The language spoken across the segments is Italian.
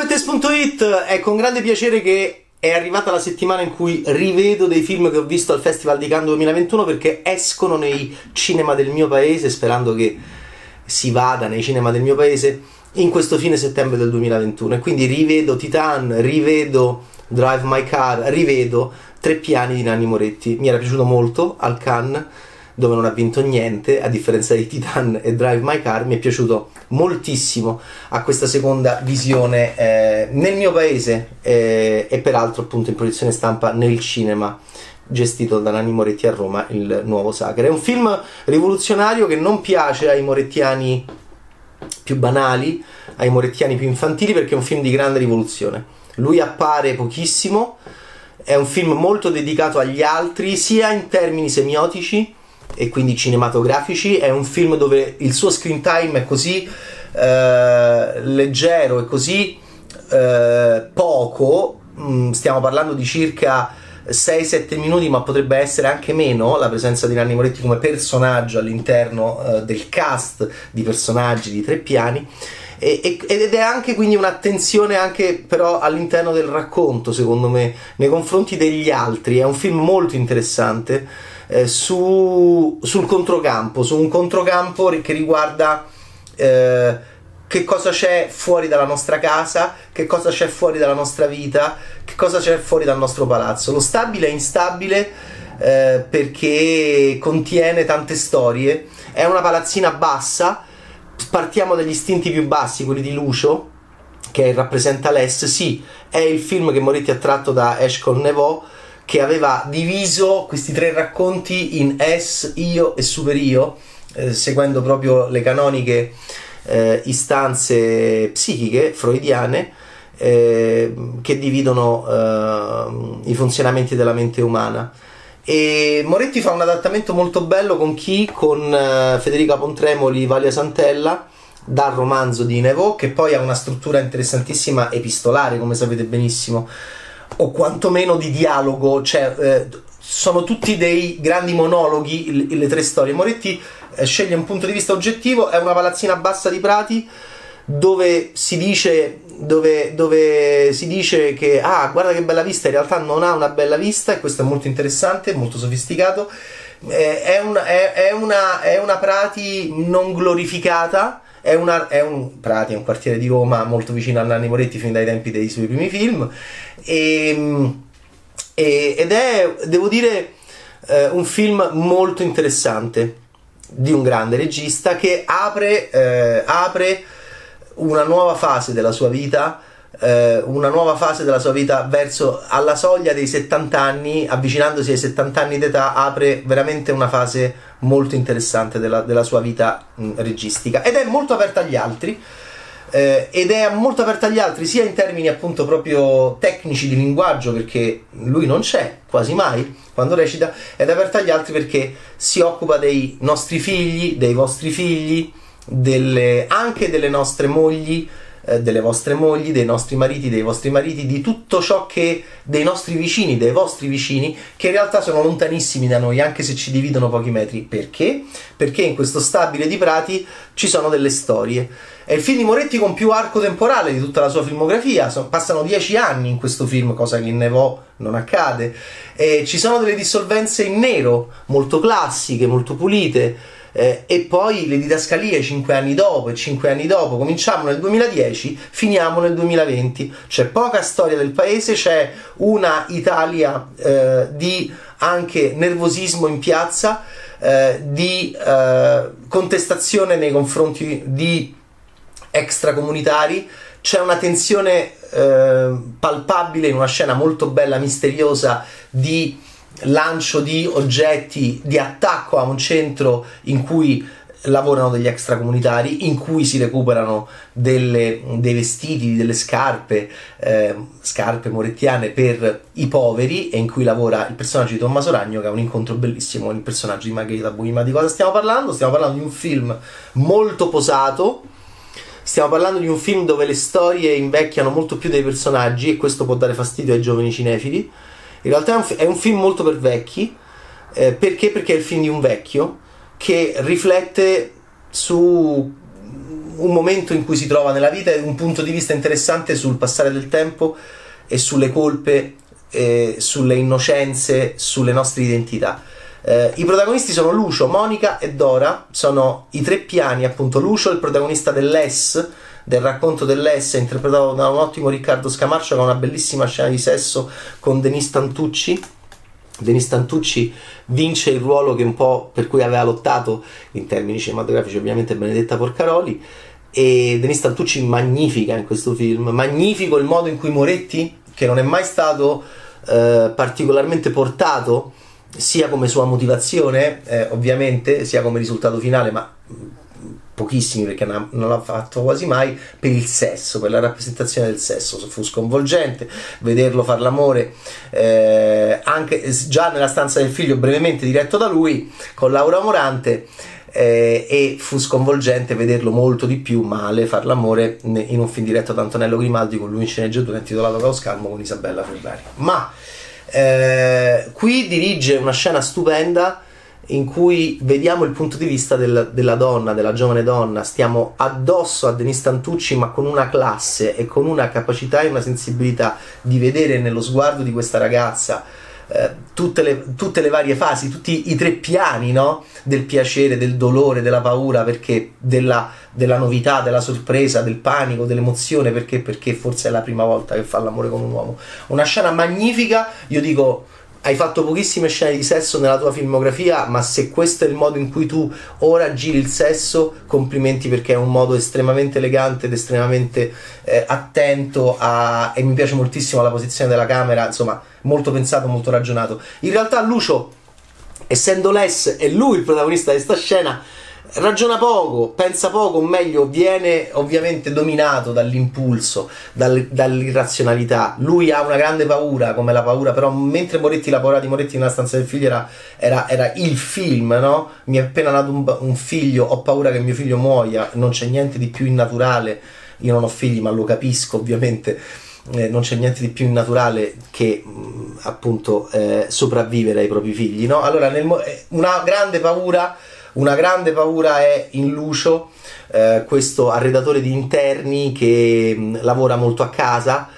Bettes.it è con grande piacere che è arrivata la settimana in cui rivedo dei film che ho visto al Festival di Cannes 2021 perché escono nei cinema del mio paese, sperando che si vada nei cinema del mio paese in questo fine settembre del 2021 e quindi rivedo Titan, rivedo Drive My Car, rivedo Tre piani di Nanni Moretti. Mi era piaciuto molto al Cannes dove non ha vinto niente, a differenza di Titan e Drive My Car, mi è piaciuto moltissimo a questa seconda visione eh, nel mio paese eh, e peraltro appunto in posizione stampa nel cinema gestito da Nanni Moretti a Roma, il nuovo Sacre. È un film rivoluzionario che non piace ai morettiani più banali, ai morettiani più infantili perché è un film di grande rivoluzione. Lui appare pochissimo, è un film molto dedicato agli altri, sia in termini semiotici e quindi cinematografici. È un film dove il suo screen time è così eh, leggero e così eh, poco, mm, stiamo parlando di circa 6-7 minuti, ma potrebbe essere anche meno la presenza di Nanni Moretti come personaggio all'interno eh, del cast di personaggi di tre piani. ed è anche quindi un'attenzione anche però all'interno del racconto secondo me nei confronti degli altri è un film molto interessante eh, su, sul controcampo, su un controcampo che riguarda eh, che cosa c'è fuori dalla nostra casa, che cosa c'è fuori dalla nostra vita, che cosa c'è fuori dal nostro palazzo. Lo stabile è instabile eh, perché contiene tante storie, è una palazzina bassa, partiamo dagli istinti più bassi, quelli di Lucio, che rappresenta l'Est, sì, è il film che Moretti ha tratto da Eshkol Nevò, che aveva diviso questi tre racconti in es, io e super io, eh, seguendo proprio le canoniche eh, istanze psichiche freudiane eh, che dividono eh, i funzionamenti della mente umana. E Moretti fa un adattamento molto bello con chi? Con eh, Federica Pontremoli, Valia Santella dal romanzo di Nevò che poi ha una struttura interessantissima epistolare come sapete benissimo o quantomeno di dialogo, cioè eh, sono tutti dei grandi monologhi le, le tre storie. Moretti eh, sceglie un punto di vista oggettivo, è una palazzina bassa di Prati dove si dice dove, dove, si dice che ah guarda che bella vista in realtà non ha una bella vista e questo è molto interessante molto sofisticato eh, è, un, è, è, una, è una Prati non glorificata è, una, è un Prati, è un quartiere di Roma molto vicino a Nanni Moretti fin dai tempi dei suoi primi film. E, e, ed è, devo dire, eh, un film molto interessante di un grande regista che apre, eh, apre una nuova fase della sua vita eh, una nuova fase della sua vita verso alla soglia dei 70 anni, avvicinandosi ai 70 anni d'età, apre veramente una fase molto interessante della, della sua vita mh, registica ed è molto aperta agli altri. Eh, ed è molto aperta agli altri sia in termini appunto proprio tecnici di linguaggio perché lui non c'è quasi mai quando recita ed è aperta agli altri perché si occupa dei nostri figli, dei vostri figli, delle, anche delle nostre mogli, eh, delle vostre mogli, dei nostri mariti, dei vostri mariti, di tutto ciò che dei nostri vicini, dei vostri vicini, che in realtà sono lontanissimi da noi, anche se ci dividono pochi metri. Perché? Perché in questo stabile di Prati ci sono delle storie. È il film di Moretti con più arco temporale di tutta la sua filmografia. Sono, passano dieci anni in questo film, cosa che in Nevò non accade. E ci sono delle dissolvenze in nero, molto classiche, molto pulite eh, e poi le didascalie 5 anni dopo e 5 anni dopo cominciamo nel 2010 finiamo nel 2020 c'è poca storia del paese c'è una Italia eh, di anche nervosismo in piazza eh, di eh, contestazione nei confronti di extracomunitari. C'è una tensione eh, palpabile in una scena molto bella misteriosa di lancio di oggetti di attacco a un centro in cui lavorano degli extracomunitari in cui si recuperano delle, dei vestiti, delle scarpe, eh, scarpe morettiane per i poveri e in cui lavora il personaggio di Tommaso Ragno che ha un incontro bellissimo con il personaggio di Margherita Bui. Ma di cosa stiamo parlando? Stiamo parlando di un film molto posato, stiamo parlando di un film dove le storie invecchiano molto più dei personaggi e questo può dare fastidio ai giovani cinefili in realtà è un, è un film molto per vecchi, eh, perché? Perché è il film di un vecchio che riflette su un momento in cui si trova nella vita e un punto di vista interessante sul passare del tempo e sulle colpe, eh, sulle innocenze, sulle nostre identità. Eh, I protagonisti sono Lucio, Monica e Dora, sono i tre piani, appunto Lucio, il protagonista dell'S, del racconto dell'S, interpretato da un ottimo Riccardo Scamarcio, che ha una bellissima scena di sesso con Denise Tantucci. Denise Tantucci vince il ruolo per cui aveva lottato in termini cinematografici, ovviamente Benedetta Porcaroli. E Denise Tantucci magnifica in questo film, magnifico il modo in cui Moretti, che non è mai stato eh, particolarmente portato sia come sua motivazione, eh, ovviamente, sia come risultato finale, ma pochissimi perché non, l'ha fatto quasi mai, per il sesso, per la rappresentazione del sesso. Fu sconvolgente vederlo fare l'amore, eh, anche già nella stanza del figlio, brevemente diretto da lui, con Laura Morante. Eh, e fu sconvolgente vederlo molto di più male fare l'amore in un film diretto da Antonello Grimaldi con lui in sceneggiatura intitolato Caos Calmo con Isabella Ferrari. Ma eh, qui dirige una scena stupenda in cui vediamo il punto di vista del, della donna, della giovane donna, stiamo addosso a Denise Tantucci ma con una classe e con una capacità e una sensibilità di vedere nello sguardo di questa ragazza eh, tutte, le, tutte, le, varie fasi, tutti i tre piani no? del piacere, del dolore, della paura, perché della, della, novità, della sorpresa, del panico, dell'emozione, perché? Perché forse è la prima volta che fa l'amore con un uomo. Una scena magnifica, io dico hai fatto pochissime scene di sesso nella tua filmografia, ma se questo è il modo in cui tu ora giri il sesso, complimenti perché è un modo estremamente elegante ed estremamente eh, attento a... e mi piace moltissimo la posizione della camera, insomma, molto pensato, molto ragionato. In realtà Lucio, essendo Les, è lui il protagonista di questa scena, ragiona poco, pensa poco, o meglio, viene ovviamente dominato dall'impulso, dal, dall'irrazionalità. Lui ha una grande paura, come la paura, però mentre Moretti, la paura di Moretti nella stanza del figlio era, era, era il film, no? Mi è appena nato un, un, figlio, ho paura che mio figlio muoia, non c'è niente di più innaturale. Io non ho figli, ma lo capisco ovviamente. Eh, non c'è niente di più innaturale che mh, mm, appunto eh, sopravvivere ai propri figli, no? Allora, nel, eh, una grande paura una grande paura è in Lucio, eh, questo arredatore di interni che mm, lavora molto a casa,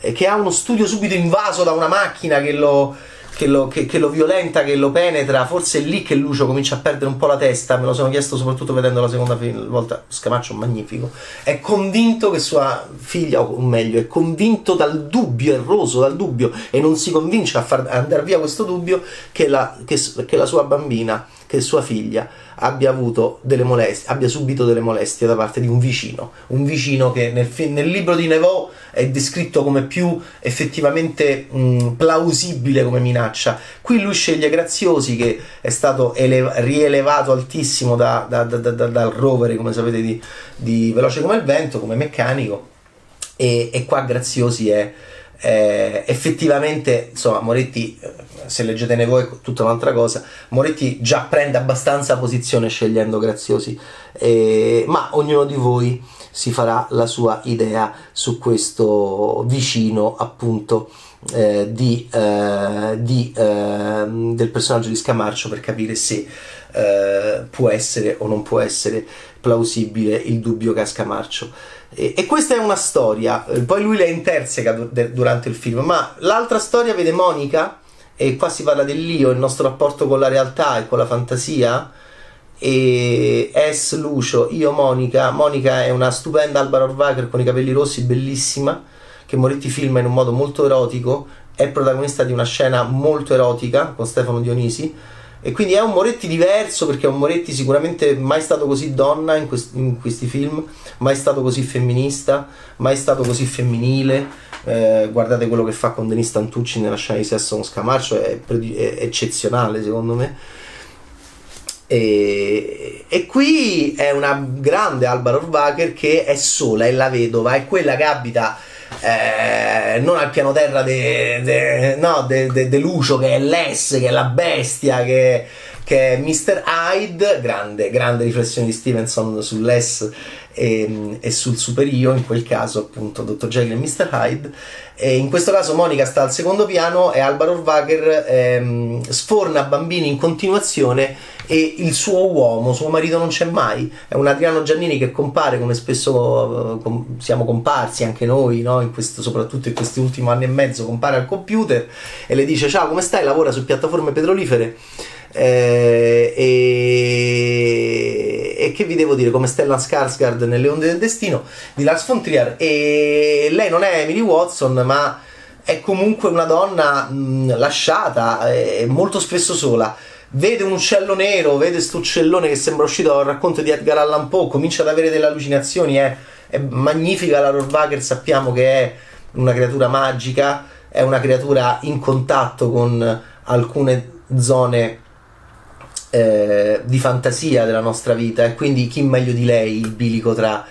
e che ha uno studio subito invaso da una macchina che lo, che lo, che, che lo, violenta, che lo penetra, forse è lì che Lucio comincia a perdere un po' la testa, me lo sono chiesto soprattutto vedendo la seconda volta, Scamaccio magnifico, è convinto che sua figlia, o meglio, è convinto dal dubbio, erroso dal dubbio, e non si convince a far andare via questo dubbio che la, che, che la sua bambina che sua figlia abbia molestie, abbia subito delle molestie da parte di un vicino, un vicino che nel, nel libro di Nevò è descritto come più effettivamente mh, plausibile come minaccia. Qui lui sceglie Graziosi che è stato eleva- rielevato altissimo da, da, da, dal rover, come sapete, di, di, Veloce come il vento, come meccanico, e, e qua Graziosi è eh, effettivamente, insomma, Moretti, eh, se leggetene voi è tutta un'altra cosa, Moretti già prende abbastanza posizione scegliendo Graziosi, eh, ma ognuno di voi si farà la sua idea su questo vicino appunto eh, di, eh, di, eh, del personaggio di Scamarcio per capire se eh, può essere o non può essere plausibile il dubbio che ha Scamarcio. E, e, questa è una storia, eh, poi lui la interseca durante il film, ma l'altra storia vede Monica, e qua si parla dell'io, il nostro rapporto con la realtà e con la fantasia, e Es Lucio, io Monica, Monica è una stupenda Alba Orvacher con i capelli rossi, bellissima, che Moretti filma in un modo molto erotico, è protagonista di una scena molto erotica con Stefano Dionisi, e quindi è un Moretti diverso perché è un Moretti sicuramente mai stato così donna in, quest- in questi film, mai stato così femminista, mai stato così femminile. Eh, guardate quello che fa con Denise Tantucci nella scena di sesso con Scamarcio, è, pre- è eccezionale secondo me. E, e, qui è una grande Alba Rohrwacher che è sola, è la vedova, è quella che abita eh, non al piano terra de, de, no, de, de, Lucio che è l'S, che è la bestia, che, che è Mr. Hyde, grande, grande riflessione di Stevenson sull'S e, e, sul superio, in quel caso appunto Dr. Jekyll e Mr. Hyde. E in questo caso Monica sta al secondo piano e Alvaro Orvacher ehm, sforna bambini in continuazione e il suo uomo, suo marito non c'è mai, è un Adriano Giannini che compare come spesso uh, com- siamo comparsi anche noi, no? in questo, soprattutto in questi ultimi anni e mezzo, compare al computer e le dice ciao come stai, lavora su piattaforme petrolifere eh, e, e, che vi devo dire? Come Stellan Skarsgård nelle onde del destino di Lars von Trier. E lei non è Emily Watson ma è comunque una donna mh, lasciata e molto spesso sola. Vede un uccello nero, vede questo uccellone che sembra uscito dal racconto di Edgar Allan Poe, comincia ad avere delle allucinazioni, è, è magnifica la Rohrwacher, sappiamo che è una creatura magica, è una creatura in contatto con alcune zone eh, di fantasia della nostra vita e quindi chi meglio di lei il bilico tra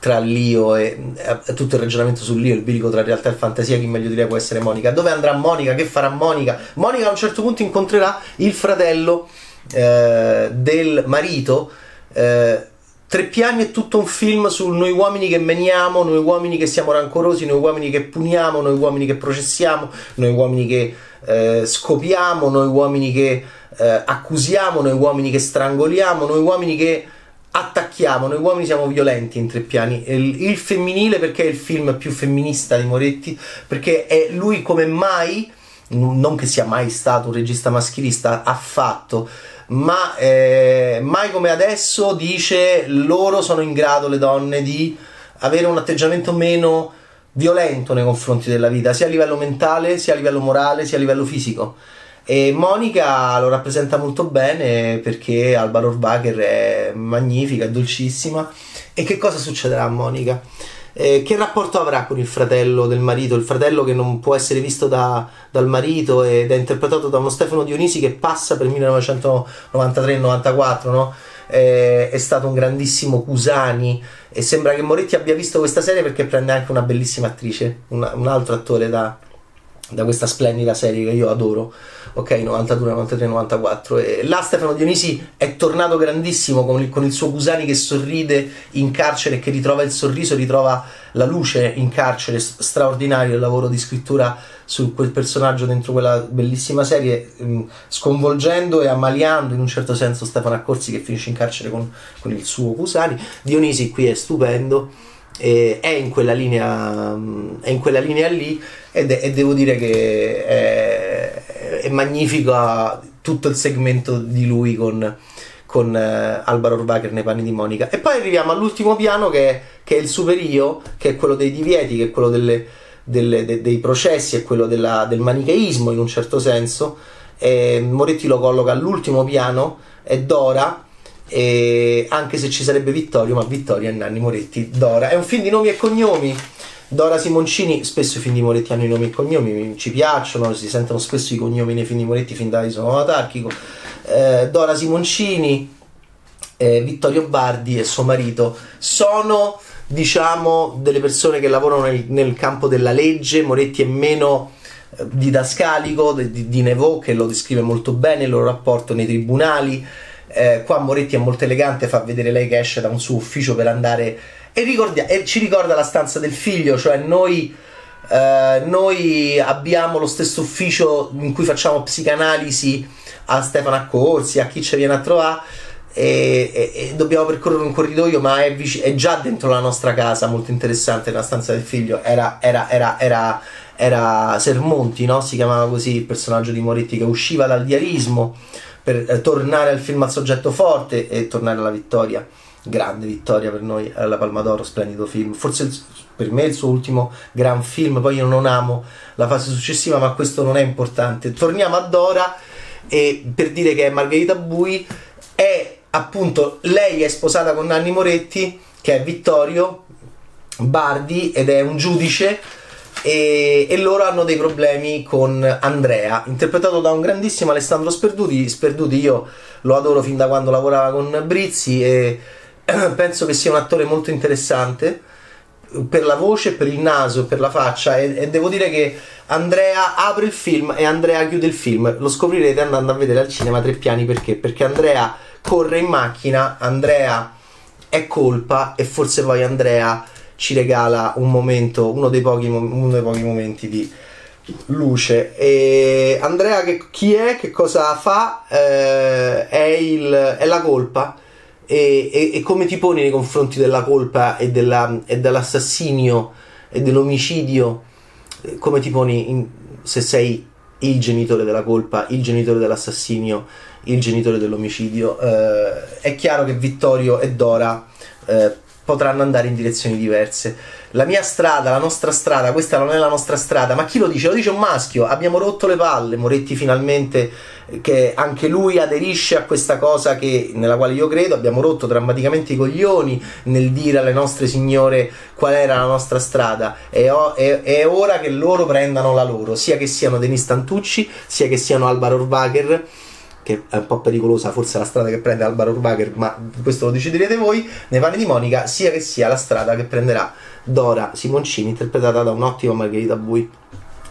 tra l'io e eh, tutto il ragionamento sull'io, il bilico tra realtà e fantasia, chi meglio di lei può essere Monica. Dove andrà Monica? Che farà Monica? Monica a un certo punto incontrerà il fratello eh, del marito. Eh, tre piani è tutto un film su noi uomini che meniamo, noi uomini che siamo rancorosi, noi uomini che puniamo, noi uomini che processiamo, noi uomini che eh, scopiamo, noi uomini che eh, accusiamo, noi uomini che strangoliamo, noi uomini che attacchiamo, noi uomini siamo violenti in tre piani. Il, il, femminile perché è il film più femminista di Moretti, perché è lui come mai, non che sia mai stato un regista maschilista affatto, ma eh, mai come adesso dice loro sono in grado le donne di avere un atteggiamento meno violento nei confronti della vita, sia a livello mentale, sia a livello morale, sia a livello fisico. E Monica lo rappresenta molto bene perché Alba Rohrwacher è magnifica, è dolcissima. E che cosa succederà a Monica? Eh, che rapporto avrà con il fratello del marito? Il fratello che non può essere visto da, dal marito ed è interpretato da uno Stefano Dionisi che passa per 1993-94, no? Eh, è stato un grandissimo Cusani. E sembra che Moretti abbia visto questa serie perché prende anche una bellissima attrice, una, un altro attore da, da questa splendida serie che io adoro. Ok 92, 93, 94 e là Stefano Dionisi è tornato grandissimo con il, con il suo Cusani che sorride in carcere che ritrova il sorriso, ritrova la luce in carcere, straordinario il lavoro di scrittura su quel personaggio dentro quella bellissima serie, mm, sconvolgendo e ammaliando in un certo senso Stefano Accorsi che finisce in carcere con, con il suo Cusani. Dionisi qui è stupendo, è in quella linea, mm, è in quella linea lì ed è, e devo dire che è, è magnifico tutto il segmento di lui con, con uh, Alvaro Urbacher nei panni di Monica. E poi arriviamo all'ultimo piano che che è il superio, che è quello dei divieti, che è quello delle, delle, de, dei processi, è quello della, del manicheismo in un certo senso. E Moretti lo colloca all'ultimo piano, è Dora. E anche se ci sarebbe Vittorio, ma Vittorio è Nanni Moretti, Dora. È un film di nomi e cognomi Dora Simoncini, spesso i film di Moretti hanno i nomi e cognomi, ci piacciono, si sentono spesso i cognomi nei film di Moretti fin da sono autarchico. Eh, Dora Simoncini, eh, Vittorio Bardi e suo marito sono diciamo delle persone che lavorano nel, nel campo della legge, Moretti è meno eh, didascalico di, di Nevò che lo descrive molto bene il loro rapporto nei tribunali. Eh, qua Moretti è molto elegante, fa vedere lei che esce da un suo ufficio per andare e, ricordia- e ci ricorda la stanza del figlio, cioè noi, eh, noi abbiamo lo stesso ufficio in cui facciamo psicanalisi a Stefano Accorsi, a chi ci viene a trovare. E, e, e, dobbiamo percorrere un corridoio, ma è, vic- è, già dentro la nostra casa, molto interessante la stanza del figlio. Era, era, era, era, era Sermonti, no? si chiamava così il personaggio di Moretti che usciva dal diarismo per eh, tornare al film al soggetto forte e tornare alla vittoria grande vittoria per noi alla Palma d'Oro, splendido film. Forse il, per me è il suo ultimo gran film, poi io non amo la fase successiva, ma questo non è importante. Torniamo a Dora e per dire che è Margherita Bui è appunto lei è sposata con Nanni Moretti che è Vittorio Bardi ed è un giudice e, e, loro hanno dei problemi con Andrea, interpretato da un grandissimo Alessandro Sperduti. Sperduti io lo adoro fin da quando lavorava con Brizzi e penso che sia un attore molto interessante per la voce, per il naso, per la faccia e, e, devo dire che Andrea apre il film e Andrea chiude il film. Lo scoprirete andando a vedere al cinema tre piani perché? Perché Andrea corre in macchina, Andrea è colpa e forse poi Andrea ci regala un momento, uno dei pochi, uno dei pochi momenti di luce. E Andrea, che, chi è? Che cosa fa? Eh, è, il, è, la colpa. E, e, e, come ti poni nei confronti della colpa e, della, e dell'assassinio e dell'omicidio? Come ti poni in, se sei il genitore della colpa, il genitore dell'assassinio, il genitore dell'omicidio? Eh, è chiaro che Vittorio e Dora eh, potranno andare in direzioni diverse. La mia strada, la nostra strada, questa non è la nostra strada, ma chi lo dice? Lo dice un maschio. Abbiamo rotto le palle, Moretti finalmente che anche lui aderisce a questa cosa che, nella quale io credo, abbiamo rotto drammaticamente i coglioni nel dire alle nostre signore qual era la nostra strada. È, è, è ora che loro prendano la loro, sia che siano Denis Tantucci, sia che siano Alba Orbacher che è un po' pericolosa, forse la strada che prende Alvaro Urbacher, ma questo lo deciderete voi, nei panni di Monica, sia che sia la strada che prenderà Dora Simoncini, interpretata da un'ottima Margherita Bui.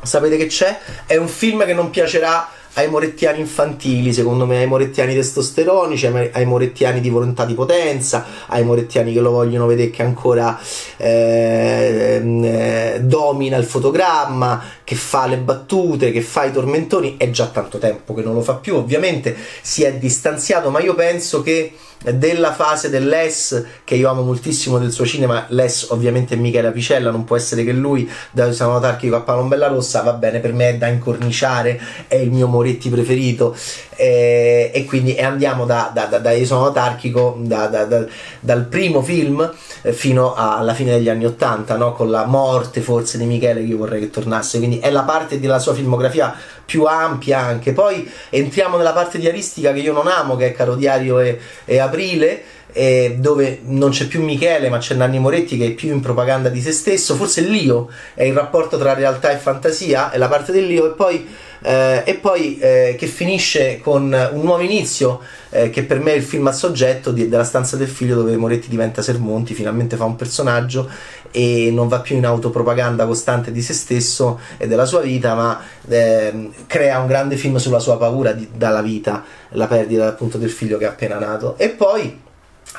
Sapete che c'è? È un film che non piacerà ai morettiani infantili, secondo me, ai morettiani testosteronici, ai morettiani di volontà di potenza, ai morettiani che lo vogliono vedere che ancora eh, eh, domina il fotogramma, che fa le battute, che fa i tormentoni. È già tanto tempo che non lo fa più, ovviamente si è distanziato, ma io penso che della fase dell'Es che io amo moltissimo del suo cinema l'Es ovviamente è Michele Apicella non può essere che lui da Samuel Tarchico a Palombella Rossa va bene per me è da incorniciare è il mio Moretti preferito e, e quindi e andiamo da, da, da, da Esono Tarchico da, dal primo film eh, fino alla fine degli anni Ottanta no? con la morte forse di Michele che io vorrei che tornasse. Quindi è la parte della sua filmografia più ampia anche. Poi entriamo nella parte diaristica che io non amo che è Caro Diario e, e Aprile eh, dove non c'è più Michele ma c'è Nanni Moretti che è più in propaganda di se stesso. Forse l'io è il rapporto tra realtà e fantasia è la parte dell'io e poi eh, e poi eh, che finisce con un nuovo inizio eh, che per me è il film a soggetto di, della stanza del figlio dove Moretti diventa Sermonti, finalmente fa un personaggio e non va più in autopropaganda costante di se stesso e della sua vita ma ehm, crea un grande film sulla sua paura di, dalla vita, la perdita appunto del figlio che è appena nato. E poi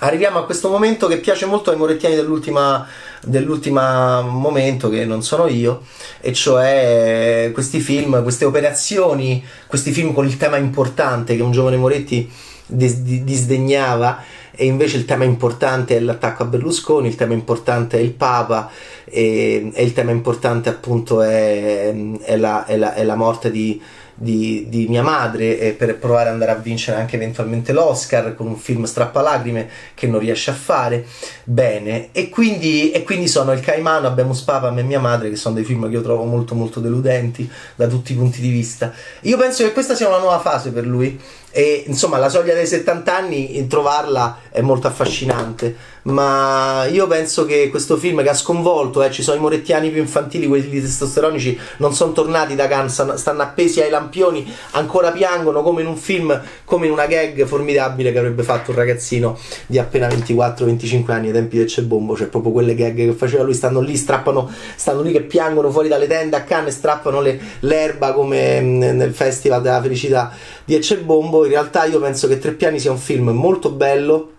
arriviamo a questo momento che piace molto ai morettiani dell'ultima, dell'ultimo momento, che non sono io, e cioè questi film, queste operazioni, questi film con il tema importante che un giovane Moretti dis- disdegnava e invece il tema importante è l'attacco a Berlusconi, il tema importante è il Papa e, e il tema importante appunto è, è, la, è, la, è la morte di di, di mia madre eh, per provare ad andare a vincere anche eventualmente l'Oscar con un film strappalacrime che non riesce a fare bene. E quindi, e quindi sono il Caimano, Abemus Papa e mia madre che sono dei film che io trovo molto molto deludenti da tutti i punti di vista. Io penso che questa sia una nuova fase per lui. E insomma la soglia dei 70 anni trovarla è molto affascinante ma io penso che questo film che ha sconvolto eh, ci sono i morettiani più infantili quelli testosteronici non sono tornati da Cannes stanno appesi ai lampioni ancora piangono come in un film come in una gag formidabile che avrebbe fatto un ragazzino di appena 24-25 anni ai tempi del Cebombo cioè proprio quelle gag che faceva lui stanno lì strappano stanno lì che piangono fuori dalle tende a Cannes e strappano le, l'erba come mm, nel festival della felicità di Ecce in realtà io penso che Tre Piani sia un film molto bello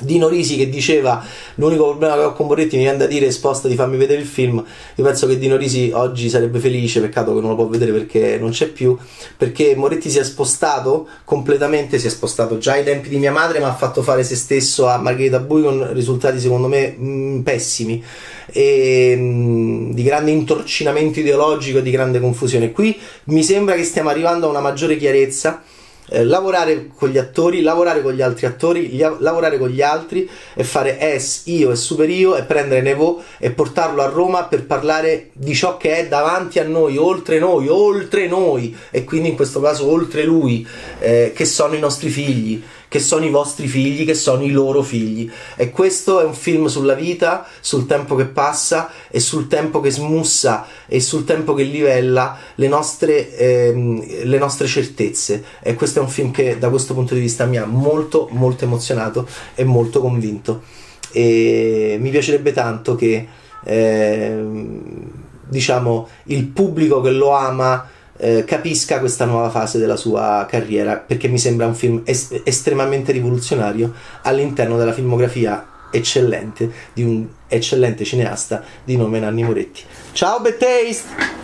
Dino Risi che diceva l'unico problema che ho con Borretti mi viene da dire sposta di farmi vedere il film. Io penso che Dino Risi oggi sarebbe felice peccato che non lo può vedere perché non c'è più perché Moretti si è spostato completamente si è spostato già ai tempi di mia madre ma ha fatto fare se stesso a Margherita Bui con risultati secondo me mh, mm, pessimi. E mh, mm, di grande intorcinamento ideologico e di grande confusione. Qui mi sembra che stiamo arrivando a una maggiore chiarezza eh, lavorare con gli attori, lavorare con gli altri attori, gli, lavorare con gli altri e fare es, io e super io e prendere Nevo e portarlo a Roma per parlare di ciò che è davanti a noi, oltre noi, oltre noi e quindi in questo caso oltre lui, eh, che sono i nostri figli che sono i vostri figli, che sono i loro figli. E questo è un film sulla vita, sul tempo che passa e sul tempo che smussa e sul tempo che livella le nostre, ehm, le nostre certezze. E questo è un film che da questo punto di vista mi ha molto, molto emozionato e molto convinto. E mi piacerebbe tanto che, ehm, diciamo, il pubblico che lo ama eh, capisca questa nuova fase della sua carriera perché mi sembra un film es- estremamente rivoluzionario all'interno della filmografia eccellente di un eccellente cineasta di nome Nanni Moretti. Ciao Bad!